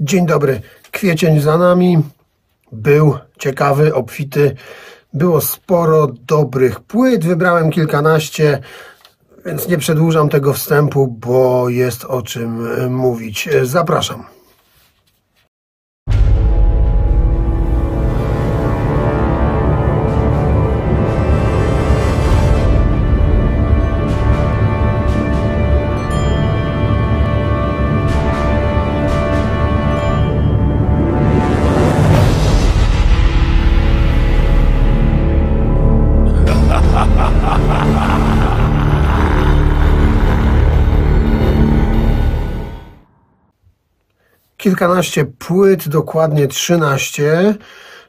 Dzień dobry. Kwiecień za nami. Był ciekawy, obfity. Było sporo dobrych płyt. Wybrałem kilkanaście, więc nie przedłużam tego wstępu, bo jest o czym mówić. Zapraszam. Kilkanaście płyt, dokładnie 13,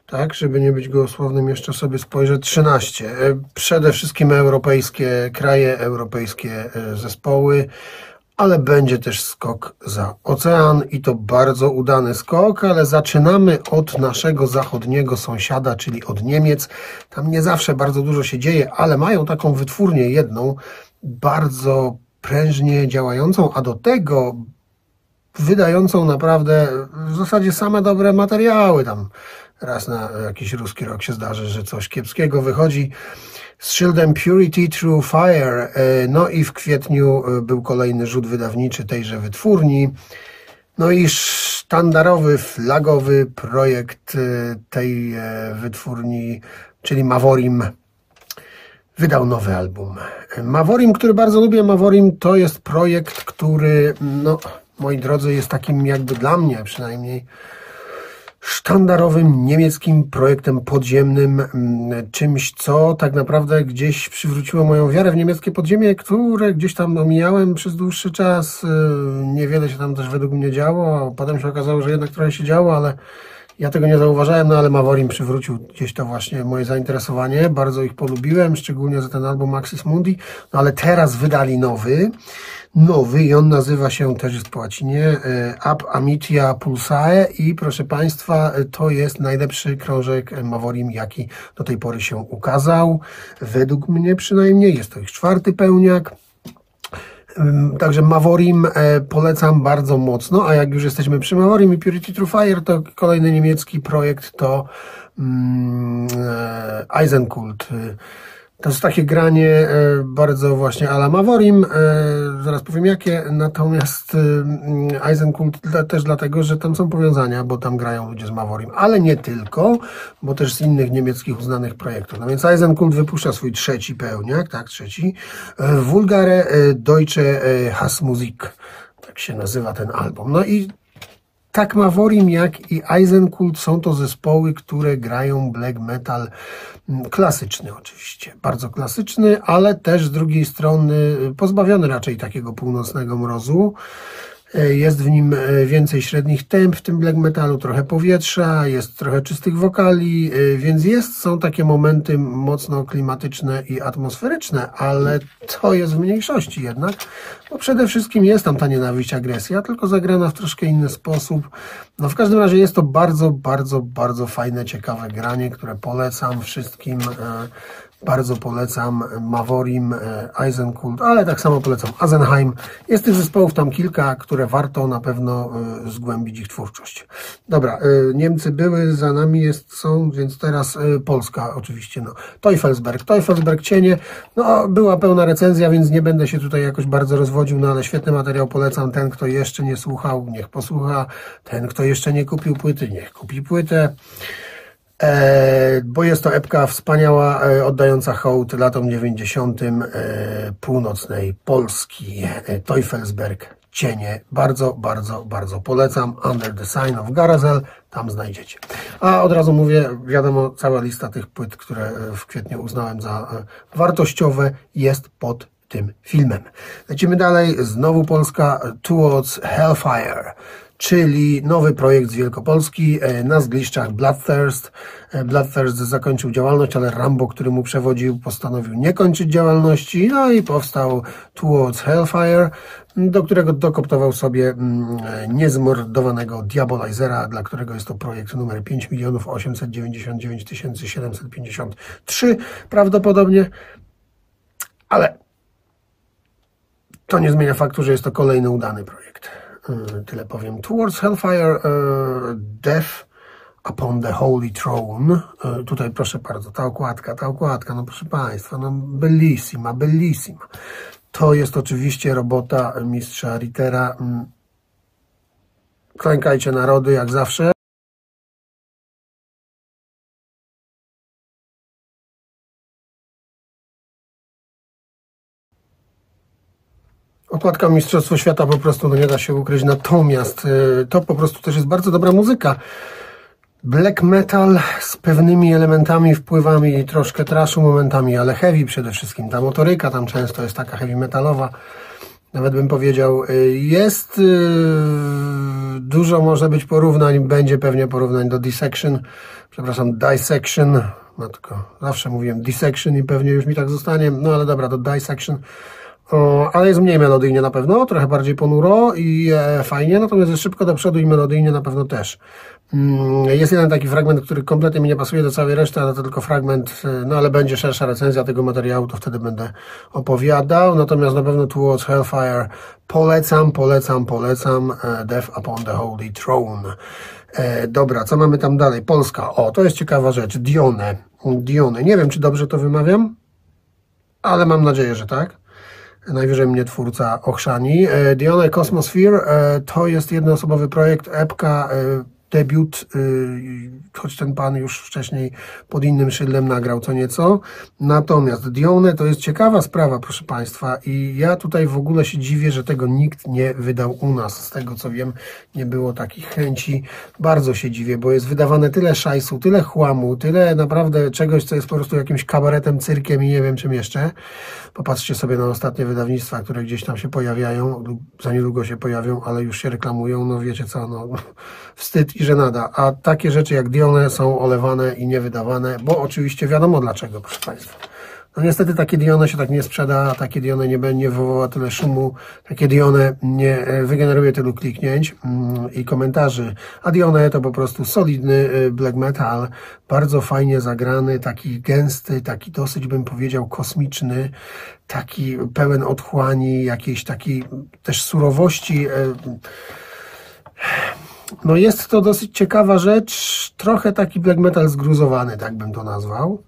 tak, żeby nie być gołosłownym, jeszcze sobie spojrzę, 13. Przede wszystkim europejskie kraje, europejskie e, zespoły, ale będzie też skok za ocean i to bardzo udany skok, ale zaczynamy od naszego zachodniego sąsiada, czyli od Niemiec. Tam nie zawsze bardzo dużo się dzieje, ale mają taką wytwórnię jedną, bardzo prężnie działającą, a do tego wydającą naprawdę w zasadzie same dobre materiały. Tam raz na jakiś ruski rok się zdarzy, że coś kiepskiego wychodzi. Z szyldem Purity True Fire. E, no i w kwietniu e, był kolejny rzut wydawniczy tejże wytwórni. No i sztandarowy, flagowy projekt e, tej wytwórni, czyli Mavorim, wydał nowy album. Mavorim, który bardzo lubię, Mavorim to jest projekt, który no, moi drodzy, jest takim jakby dla mnie przynajmniej sztandarowym niemieckim projektem podziemnym, mm, czymś, co tak naprawdę gdzieś przywróciło moją wiarę w niemieckie podziemie, które gdzieś tam omijałem przez dłuższy czas. Y, niewiele się tam też według mnie działo. Potem się okazało, że jednak trochę się działo, ale ja tego nie zauważałem, no ale Mavorim przywrócił gdzieś to właśnie moje zainteresowanie. Bardzo ich polubiłem, szczególnie za ten album Maxis Mundi. No ale teraz wydali nowy nowy i on nazywa się, też jest po łacinie, e, Ab Amitia Pulsae i proszę Państwa, e, to jest najlepszy krążek Mavorim, jaki do tej pory się ukazał. Według mnie przynajmniej, jest to ich czwarty pełniak. Także Mavorim e, polecam bardzo mocno, a jak już jesteśmy przy Mavorim i Purity True Fire, to kolejny niemiecki projekt to mm, Eisenkult. To jest takie granie e, bardzo właśnie ala Mavorim, e, zaraz powiem jakie, natomiast e, Eisenkult też dlatego, że tam są powiązania, bo tam grają ludzie z Mavorim, ale nie tylko, bo też z innych niemieckich uznanych projektów. No więc Eisenkult wypuszcza swój trzeci pełniak, tak, trzeci, Vulgare Deutsche Hassmusik, tak się nazywa ten album. No i tak Mavorim jak i Eisenkult są to zespoły, które grają black metal mm, klasyczny oczywiście, bardzo klasyczny, ale też z drugiej strony pozbawiony raczej takiego północnego mrozu. E, jest w nim e, więcej średnich temp w tym black metalu, trochę powietrza, jest trochę czystych wokali, e, więc jest, są takie momenty mocno klimatyczne i atmosferyczne, ale to jest w mniejszości jednak, bo przede wszystkim jest tam ta nienawiść, agresja, tylko zagrana w troszkę inny sposób. No w każdym razie jest to bardzo, bardzo, bardzo fajne, ciekawe granie, które polecam wszystkim bardzo polecam Mavorim, e, Eisenkult, ale tak samo polecam Azenheim. Jest tych zespołów tam kilka, które warto na pewno e, zgłębić ich twórczość. Dobra, e, Niemcy były, za nami jest, są, więc teraz Polska oczywiście. No. Teufelsberg, Teufelsberg Cienie, no była pełna recenzja, więc nie będę się tutaj jakoś bardzo rozwodził, no ale świetny materiał polecam. Ten, kto jeszcze nie słuchał, niech posłucha. Ten, kto jeszcze nie kupił płyty, niech kupi płytę. E, bo jest to epka wspaniała, e, oddająca hołd latom 90. E, północnej Polski, Teufelsberg, Cienie. Bardzo, bardzo, bardzo polecam. Under the Sign of Garazel, tam znajdziecie. A od razu mówię, wiadomo, cała lista tych płyt, które w kwietniu uznałem za wartościowe, jest pod tym filmem. Lecimy dalej. Znowu Polska, Towards Hellfire czyli nowy projekt z Wielkopolski e, na zgliszczach Bloodthirst. E, Bloodthirst zakończył działalność, ale Rambo, który mu przewodził, postanowił nie kończyć działalności, no i powstał Towards Hellfire, do którego dokoptował sobie mm, niezmordowanego Diabolizera, dla którego jest to projekt numer 5 milionów 899 753 prawdopodobnie, ale to nie zmienia faktu, że jest to kolejny udany projekt. Y, tyle powiem. Towards Hellfire, y, Death upon the Holy Throne. Y, tutaj proszę bardzo, ta okładka, ta okładka, no proszę Państwa, no bellissima, bellissima. To jest oczywiście robota mistrza Rittera. Mm. Klękajcie narody, jak zawsze. Okładka Mistrzostwo Świata po prostu no nie da się ukryć, natomiast y, to po prostu też jest bardzo dobra muzyka. Black metal z pewnymi elementami, wpływami, troszkę trashu momentami, ale heavy przede wszystkim. Ta motoryka tam często jest taka heavy metalowa. Nawet bym powiedział, y, jest y, dużo może być porównań, będzie pewnie porównań do Dissection, przepraszam, Dissection, matko, zawsze mówiłem Dissection i pewnie już mi tak zostanie, no ale dobra, do Dissection ale jest mniej melodyjnie na pewno, trochę bardziej ponuro i e, fajnie, natomiast jest szybko do przodu i melodyjnie na pewno też. Mm, jest jeden taki fragment, który kompletnie mi nie pasuje do całej reszty, ale to tylko fragment, e, no ale będzie szersza recenzja tego materiału, to wtedy będę opowiadał. Natomiast na pewno Towards Hellfire polecam, polecam, polecam e, Death Upon the Holy Throne. dobra, co mamy tam dalej? Polska. O, to jest ciekawa rzecz. Dione. Dione. Nie wiem, czy dobrze to wymawiam, ale mam nadzieję, że tak najwyżej mnie twórca ochrzani. E, Dione Cosmosphere e, to jest jednoosobowy projekt, epka e, debiut, y, choć ten pan już wcześniej pod innym szyldem nagrał co nieco. Natomiast Dione to jest ciekawa sprawa, proszę Państwa, i ja tutaj w ogóle się dziwię, że tego nikt nie wydał u nas. Z tego co wiem, nie było takich chęci. Bardzo się dziwię, bo jest wydawane tyle szajsu, tyle chłamu, tyle naprawdę czegoś, co jest po prostu jakimś kabaretem, cyrkiem i nie wiem czym jeszcze. Popatrzcie sobie na ostatnie wydawnictwa, które gdzieś tam się pojawiają, lub za niedługo się pojawią, ale już się reklamują. No wiecie co, no wstyd i żenada. A takie rzeczy jak Dione są olewane i niewydawane, bo oczywiście wiadomo dlaczego, proszę Państwa. No niestety takie Dione się tak nie sprzeda, takie Dione nie będzie wywoła tyle szumu, takie Dione nie e, wygeneruje tylu kliknięć mm, i komentarzy. A Dione to po prostu solidny e, black metal, bardzo fajnie zagrany, taki gęsty, taki dosyć bym powiedział kosmiczny, taki pełen otchłani, jakiejś takiej też surowości. No jest to dosyć ciekawa rzecz, trochę taki black metal zgruzowany, tak bym to nazwał.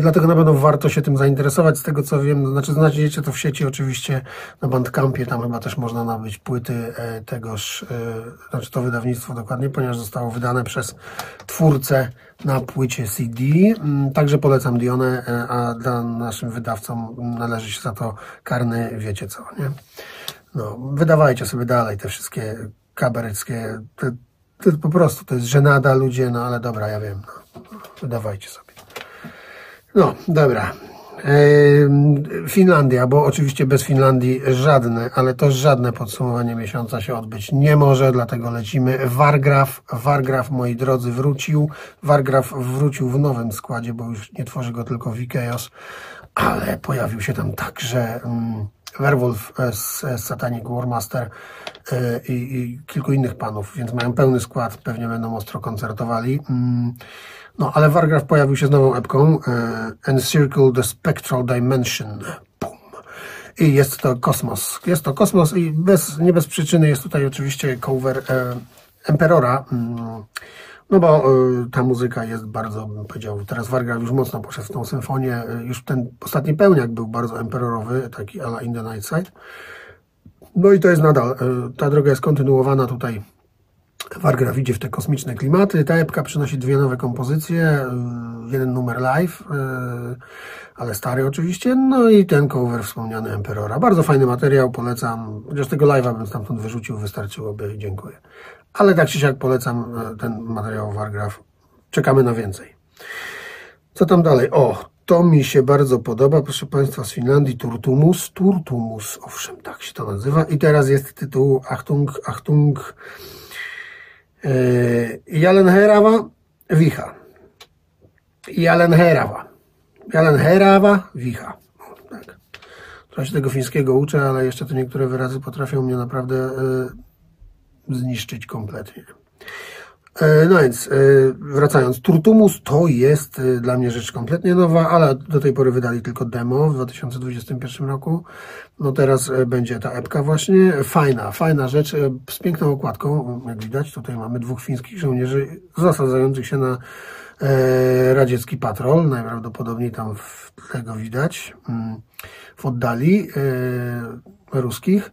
Dlatego na pewno warto się tym zainteresować. Z tego co wiem, znaczy znajdziecie to w sieci oczywiście na Bandcampie, tam chyba też można nabyć płyty e, tegoż, e, znaczy to wydawnictwo dokładnie, ponieważ zostało wydane przez twórcę na płycie CD. Mm, także polecam Dionę, e, a dla naszym wydawcom należy się za to karny, wiecie co, nie? No, wydawajcie sobie dalej te wszystkie kabareckie. To, to, po prostu to jest żenada ludzie, no ale dobra, ja wiem. No, wydawajcie sobie. No, dobra. Finlandia, bo oczywiście bez Finlandii żadne, ale to żadne podsumowanie miesiąca się odbyć nie może, dlatego lecimy. Wargraf, Wargraf, moi drodzy, wrócił. Wargraf wrócił w nowym składzie, bo już nie tworzy go tylko Wikeos, ale pojawił się tam także um, Werwolf z Satanic Warmaster e, i, i, kilku innych panów, więc mają pełny skład, pewnie będą ostro koncertowali. Mm, no, ale Wargraf pojawił się z nową epką e, Encircle the Spectral Dimension. Boom. I jest to kosmos. Jest to kosmos i bez, nie bez przyczyny jest tutaj oczywiście cover e, Emperora. No bo y, ta muzyka jest bardzo, bym powiedział, teraz Warga już mocno poszedł w tą symfonię. Y, już ten ostatni pełniak był bardzo emperorowy, taki ala In the Night Side. No i to jest nadal, y, ta droga jest kontynuowana tutaj. Wargraf idzie w te kosmiczne klimaty. Ta epka przynosi dwie nowe kompozycje. Jeden numer live, ale stary oczywiście. No i ten cover wspomniany Emperora. Bardzo fajny materiał, polecam. Chociaż tego live'a bym stamtąd wyrzucił, wystarczyłoby. Dziękuję. Ale tak czy siak polecam e, ten materiał Wargraf. Czekamy na więcej. Co tam dalej? O, to mi się bardzo podoba, proszę Państwa, z Finlandii, Turtumus. Turtumus, owszem, tak się to nazywa. I teraz jest tytuł Achtung, Achtung, yy, Jalenherawa Wicha. Jalenherawa. Jalenherawa Wicha. O, tak. Trochę się tego fińskiego uczę, ale jeszcze to niektóre wyrazy potrafią mnie naprawdę... Yy, zniszczyć kompletnie. E, no więc, e, wracając, Turtumus to jest e, dla mnie rzecz kompletnie nowa, ale do tej pory wydali tylko demo w 2021 roku. No teraz będzie ta epka właśnie. Fajna, fajna rzecz, z piękną okładką. Jak widać, tutaj mamy dwóch fińskich żołnierzy zasadzających się na radziecki patrol. Najprawdopodobniej tam tego widać, mm, w oddali ruskich.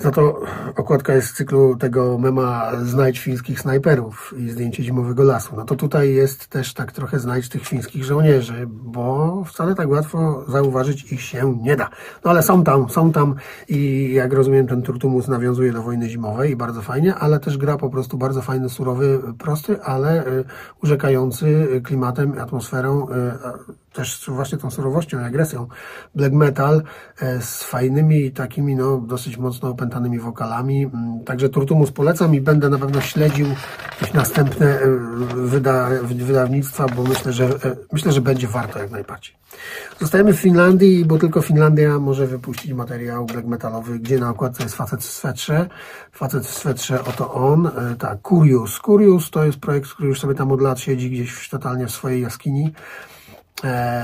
Za to okładka jest z cyklu tego mema Znajdź fińskich snajperów i zdjęcie zimowego lasu. No to tutaj jest też tak trochę znajdź tych fińskich żołnierzy, bo wcale tak łatwo zauważyć ich się nie da. No ale są tam, są tam i jak rozumiem ten Turtumus nawiązuje do wojny zimowej i bardzo fajnie, ale też gra po prostu bardzo fajny, surowy, prosty, ale y, urzekający klimatem, atmosferą, y, też właśnie tą surowością i agresją black metal y, z fajnymi takimi no dosyć mocno opętanymi wokalami. Mm, także Turtumus polecam i będę na pewno śledził jakieś następne e, wyda, wydawnictwa, bo myślę, że e, myślę, że będzie warto jak najbardziej. Zostajemy w Finlandii, bo tylko Finlandia może wypuścić materiał black metalowy, gdzie na okładce jest facet w swetrze. Facet w swetrze, oto on. E, tak, Curious. Curious to jest projekt, który już sobie tam od lat siedzi gdzieś totalnie w swojej jaskini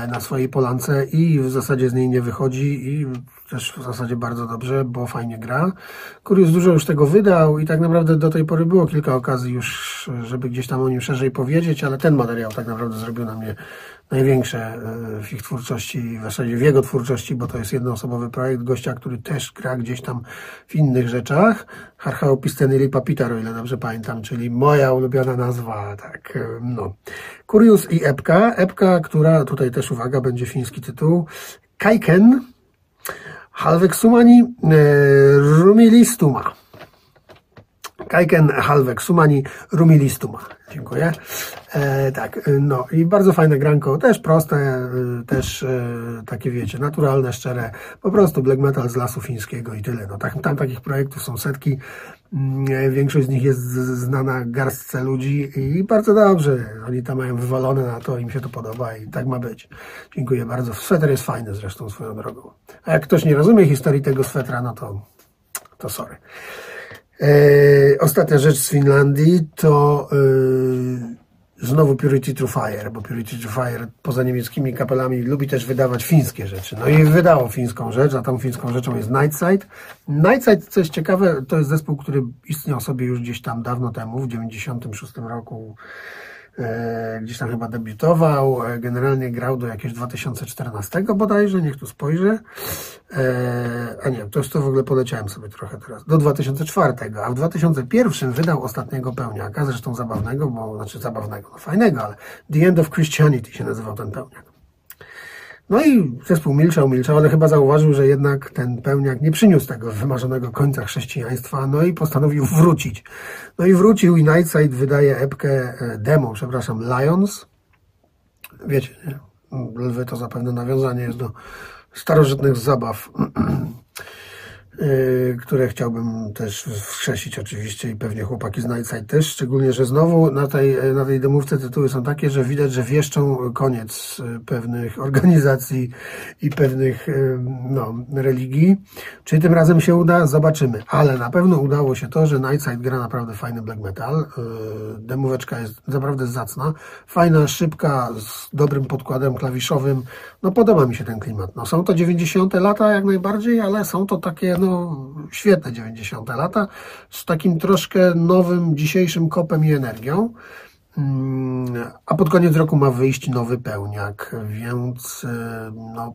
na swojej polance i w zasadzie z niej nie wychodzi i też w zasadzie bardzo dobrze, bo fajnie gra. Kurius dużo już tego wydał i tak naprawdę do tej pory było kilka okazji już, żeby gdzieś tam o nim szerzej powiedzieć, ale ten materiał tak naprawdę zrobił na mnie największe e, w ich twórczości, w zasadzie w jego twórczości, bo to jest jednoosobowy projekt gościa, który też gra gdzieś tam w innych rzeczach. Harchaopistenyli Papitar, o ile dobrze pamiętam, czyli moja ulubiona nazwa, tak, e, no. Kurius i Epka. Epka, która tutaj też, uwaga, będzie fiński tytuł. Kaiken, Halveksumani e, rumilistuma. Kaiken halveksumani rumilistuma. Dziękuję. E, tak, e, no i bardzo fajne granko, też proste, e, też e, takie wiecie, naturalne, szczere, po prostu black metal z lasu fińskiego i tyle. No tak, tam takich projektów są setki, mm, większość z nich jest znana garstce ludzi i bardzo dobrze, oni tam mają wywalone na to, im się to podoba i tak ma być. Dziękuję bardzo. Sweter jest fajny zresztą swoją drogą. A jak ktoś nie rozumie historii tego swetra, no to, to sorry. E, ostatnia rzecz z Finlandii to e, znowu Purity True Fire, bo Purity True Fire poza niemieckimi kapelami lubi też wydawać fińskie rzeczy. No i wydało fińską rzecz, a tą fińską rzeczą jest Nightside. Nightside, co jest ciekawe, to jest zespół, który istniał sobie już gdzieś tam dawno temu, w 96 roku gdzieś tam chyba debiutował, e, generalnie grał do jakiegoś 2014 bodajże, niech tu spojrzę, e, a nie, to już to w ogóle poleciałem sobie trochę teraz, do 2004, a w 2001 wydał ostatniego pełniaka, zresztą zabawnego, bo znaczy zabawnego, no fajnego, ale The End of Christianity się nazywał ten pełniak. No i zespół milczał, milczał, ale chyba zauważył, że jednak ten pełniak nie przyniósł tego wymarzonego końca chrześcijaństwa, no i postanowił wrócić. No i wrócił i Nightside wydaje epkę, e, demo, przepraszam, Lions. Wiecie, nie? Lwy to zapewne nawiązanie jest do starożytnych zabaw które chciałbym też wskrzesić oczywiście i pewnie chłopaki z Nightside też, szczególnie, że znowu na tej, na tej demówce tytuły są takie, że widać, że wieszczą koniec y, pewnych organizacji i pewnych y, no, religii. Czy tym razem się uda? Zobaczymy. Ale na pewno udało się to, że Nightside gra naprawdę fajny black metal. Demóweczka jest naprawdę zacna. Fajna, szybka, z dobrym podkładem klawiszowym. No podoba mi się ten klimat. No są to 90 lata jak najbardziej, ale są to takie no no, świetne 90. lata, z takim troszkę nowym, dzisiejszym kopem i energią. Mm, a pod koniec roku ma wyjść nowy pełniak, więc e, no,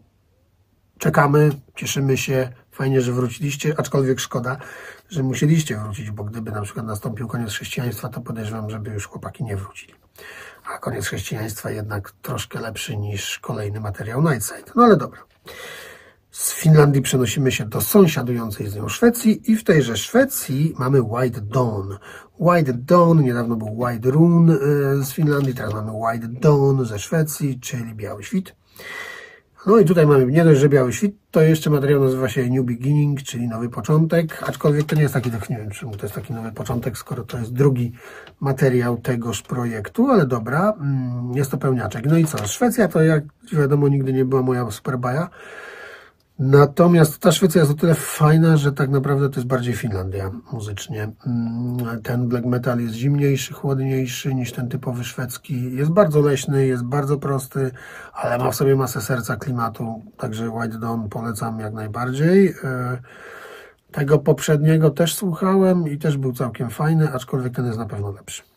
czekamy, cieszymy się. Fajnie, że wróciliście, aczkolwiek szkoda, że musieliście wrócić, bo gdyby na przykład nastąpił koniec chrześcijaństwa, to podejrzewam, żeby już chłopaki nie wrócili. A koniec chrześcijaństwa jednak troszkę lepszy niż kolejny materiał Nightside. No ale dobra. Z Finlandii przenosimy się do sąsiadującej z nią Szwecji i w tejże Szwecji mamy White Dawn. White Dawn, niedawno był White Rune z Finlandii, teraz mamy White Dawn ze Szwecji, czyli Biały Świt. No i tutaj mamy nie dość, że Biały Świt, to jeszcze materiał nazywa się New Beginning, czyli Nowy Początek, aczkolwiek to nie jest taki, tak nie wiem czemu to jest taki Nowy Początek, skoro to jest drugi materiał tegoż projektu, ale dobra, mm, jest to pełniaczek. No i co, Szwecja to jak wiadomo nigdy nie była moja superbaja, Natomiast ta Szwecja jest o tyle fajna, że tak naprawdę to jest bardziej Finlandia muzycznie. Mm, ten black metal jest zimniejszy, chłodniejszy niż ten typowy szwedzki. Jest bardzo leśny, jest bardzo prosty, ale ma w sobie masę serca klimatu. Także White Dawn polecam jak najbardziej. E, tego poprzedniego też słuchałem i też był całkiem fajny, aczkolwiek ten jest na pewno lepszy.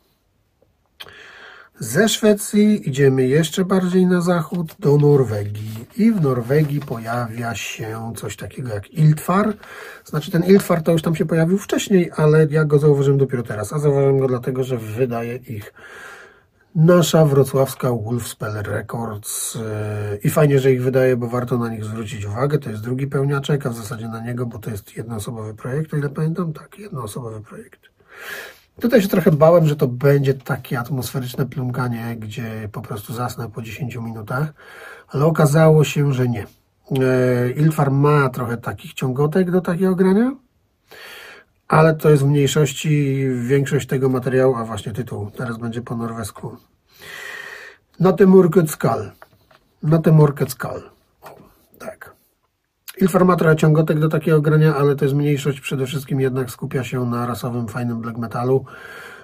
Ze Szwecji idziemy jeszcze bardziej na zachód do Norwegii i w Norwegii pojawia się coś takiego jak Iltfar. Znaczy ten Iltfar to już tam się pojawił wcześniej, ale ja go zauważyłem dopiero teraz, a zauważyłem go dlatego, że wydaje ich nasza wrocławska Wolfspeller Records i fajnie, że ich wydaje, bo warto na nich zwrócić uwagę. To jest drugi pełniaczek, a w zasadzie na niego, bo to jest jednoosobowy projekt, o ile pamiętam, tak, jednoosobowy projekt. Tutaj się trochę bałem, że to będzie takie atmosferyczne plumkanie, gdzie po prostu zasnę po 10 minutach, ale okazało się, że nie. E, Ilfar ma trochę takich ciągotek do takiego grania, ale to jest w mniejszości większość tego materiału, a właśnie tytuł, teraz będzie po norwesku. Notemurket Skal. Notemurket Skal. Trochę ciągotek do takiego grania, ale to jest mniejszość. Przede wszystkim jednak skupia się na rasowym, fajnym black metalu.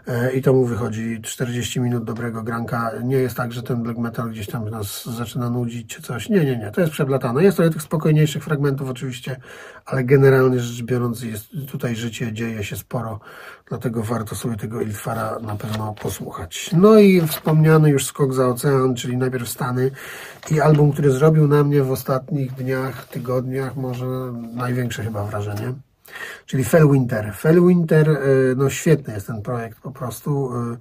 E, i to mu wychodzi 40 minut dobrego granka. Nie jest tak, że ten black metal gdzieś tam nas zaczyna nudzić czy coś. Nie, nie, nie. To jest przeblatane. Jest trochę tych spokojniejszych fragmentów oczywiście, ale generalnie rzecz biorąc jest tutaj życie, dzieje się sporo, dlatego warto sobie tego Ilfara na pewno posłuchać. No i wspomniany już skok za ocean, czyli najpierw Stany i album, który zrobił na mnie w ostatnich dniach, tygodniach może największe chyba wrażenie czyli Fellwinter. Fellwinter, e, no świetny jest ten projekt po prostu. E,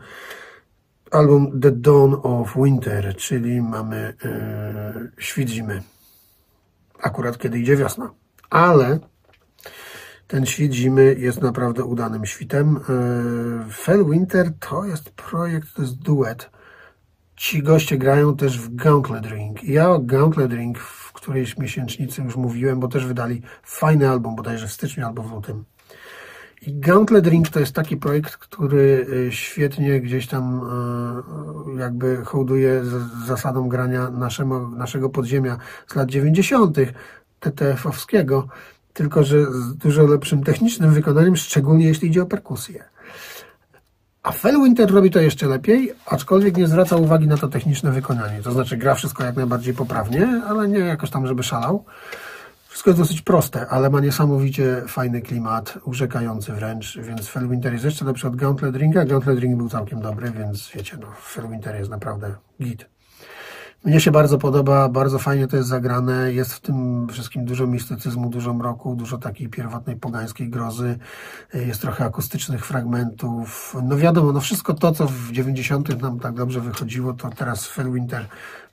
album The Dawn of Winter, czyli mamy e, świt zimy. Akurat kiedy idzie wiosna. Ale ten świt zimy jest naprawdę udanym świtem. Fellwinter to jest projekt, to jest duet. Ci goście grają też w Gauntlet Ring. Ja o Gauntlet Ring którejś miesięcznicy już mówiłem, bo też wydali fajny album, bodajże w styczniu albo w lutym. I Gauntlet Ring to jest taki projekt, który y, świetnie gdzieś tam y, jakby hołduje zasadą grania naszego, naszego podziemia z lat 90. TTF-owskiego, tylko że z dużo lepszym technicznym wykonaniem, szczególnie jeśli idzie o perkusję. A Fellwinter robi to jeszcze lepiej, aczkolwiek nie zwraca uwagi na to techniczne wykonanie. To znaczy gra wszystko jak najbardziej poprawnie, ale nie jakoś tam, żeby szalał. Wszystko jest dosyć proste, ale ma niesamowicie fajny klimat, urzekający wręcz, więc Fellwinter jest jeszcze lepszy od Gauntlet Ringa. Gauntlet Ring był całkiem dobry, więc wiecie, no, Fellwinter jest naprawdę git. Mnie się bardzo podoba, bardzo fajnie to jest zagrane, jest w tym wszystkim dużo mistycyzmu, dużo mroku, dużo takiej pierwotnej pogańskiej grozy, jest trochę akustycznych fragmentów. No wiadomo, no wszystko to, co w 90. nam tak dobrze wychodziło, to teraz Fellwinter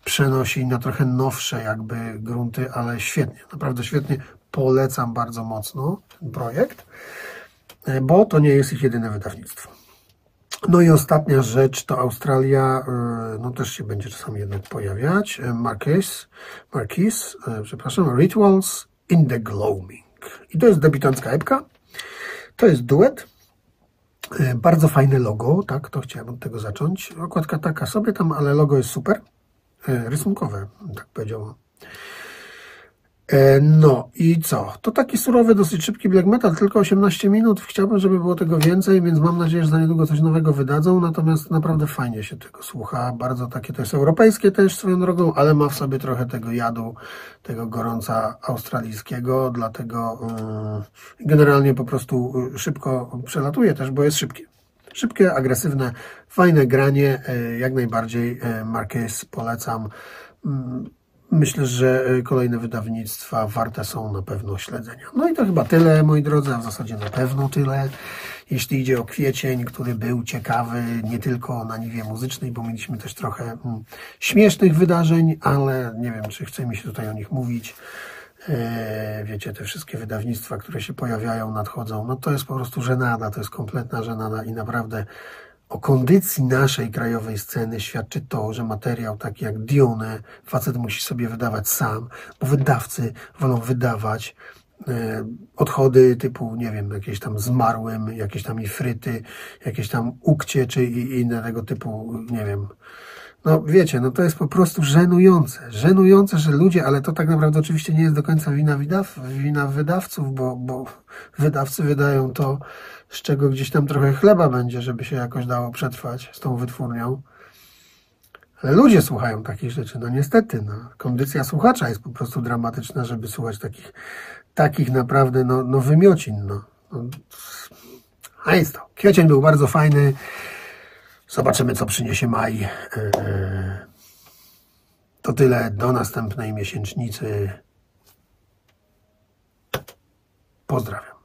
przenosi na trochę nowsze jakby grunty, ale świetnie, naprawdę świetnie. Polecam bardzo mocno ten projekt, bo to nie jest ich jedyne wydawnictwo. No i ostatnia rzecz to Australia, e, no też się będzie czasami jednak pojawiać. E, Marquis, Marquis, e, przepraszam, Rituals in the Gloaming. I to jest debiutancka epka. To jest duet. Bardzo fajne logo, tak, to chciałem od tego zacząć. Okładka taka sobie tam, ale logo jest super. Rysunkowe, tak powiedział E, no i co? To taki surowy, dosyć szybki black metal, tylko 18 minut. Chciałbym, żeby było tego więcej, więc mam nadzieję, że za niedługo coś nowego wydadzą. Natomiast naprawdę fajnie się tego słucha. Bardzo takie to jest europejskie też swoją drogą, ale ma w sobie trochę tego jadu, tego gorąca australijskiego, dlatego yy, generalnie po prostu szybko przelatuje też, bo jest szybkie. Szybkie, agresywne, fajne granie, yy, jak najbardziej yy, Marquez polecam. Myślę, że e, kolejne wydawnictwa warte są na pewno śledzenia. No i to chyba tyle, moi drodzy, a w zasadzie na pewno tyle. Jeśli idzie o kwiecień, który był ciekawy nie tylko na niwie muzycznej, bo mieliśmy też trochę mm, śmiesznych wydarzeń, ale nie wiem, czy chce mi się tutaj o nich mówić. E, wiecie, te wszystkie wydawnictwa, które się pojawiają, nadchodzą, no to jest po prostu żenada, to jest kompletna żenada i naprawdę o kondycji naszej krajowej sceny świadczy to, że materiał taki jak Dione facet musi sobie wydawać sam, bo wydawcy wolą wydawać e, odchody typu, nie wiem, jakieś tam zmarłym, jakieś tam ifryty, jakieś tam ukcie, czy inne tego typu, nie wiem, No wiecie, no to jest po prostu żenujące. Żenujące, że ludzie, ale to tak naprawdę oczywiście nie jest do końca wina, wina wydawców, bo, bo wydawcy wydają to, z czego gdzieś tam trochę chleba będzie, żeby się jakoś dało przetrwać z tą wytwórnią. Ale ludzie słuchają takich rzeczy, no niestety, no. Kondycja słuchacza jest po prostu dramatyczna, żeby słuchać takich, takich naprawdę, no, no wymiocin, no. no. A jest to. Kwiecień był bardzo fajny. Zobaczymy, co przyniesie maj. Yy, To tyle. Do następnej miesięcznicy. Pozdrawiam.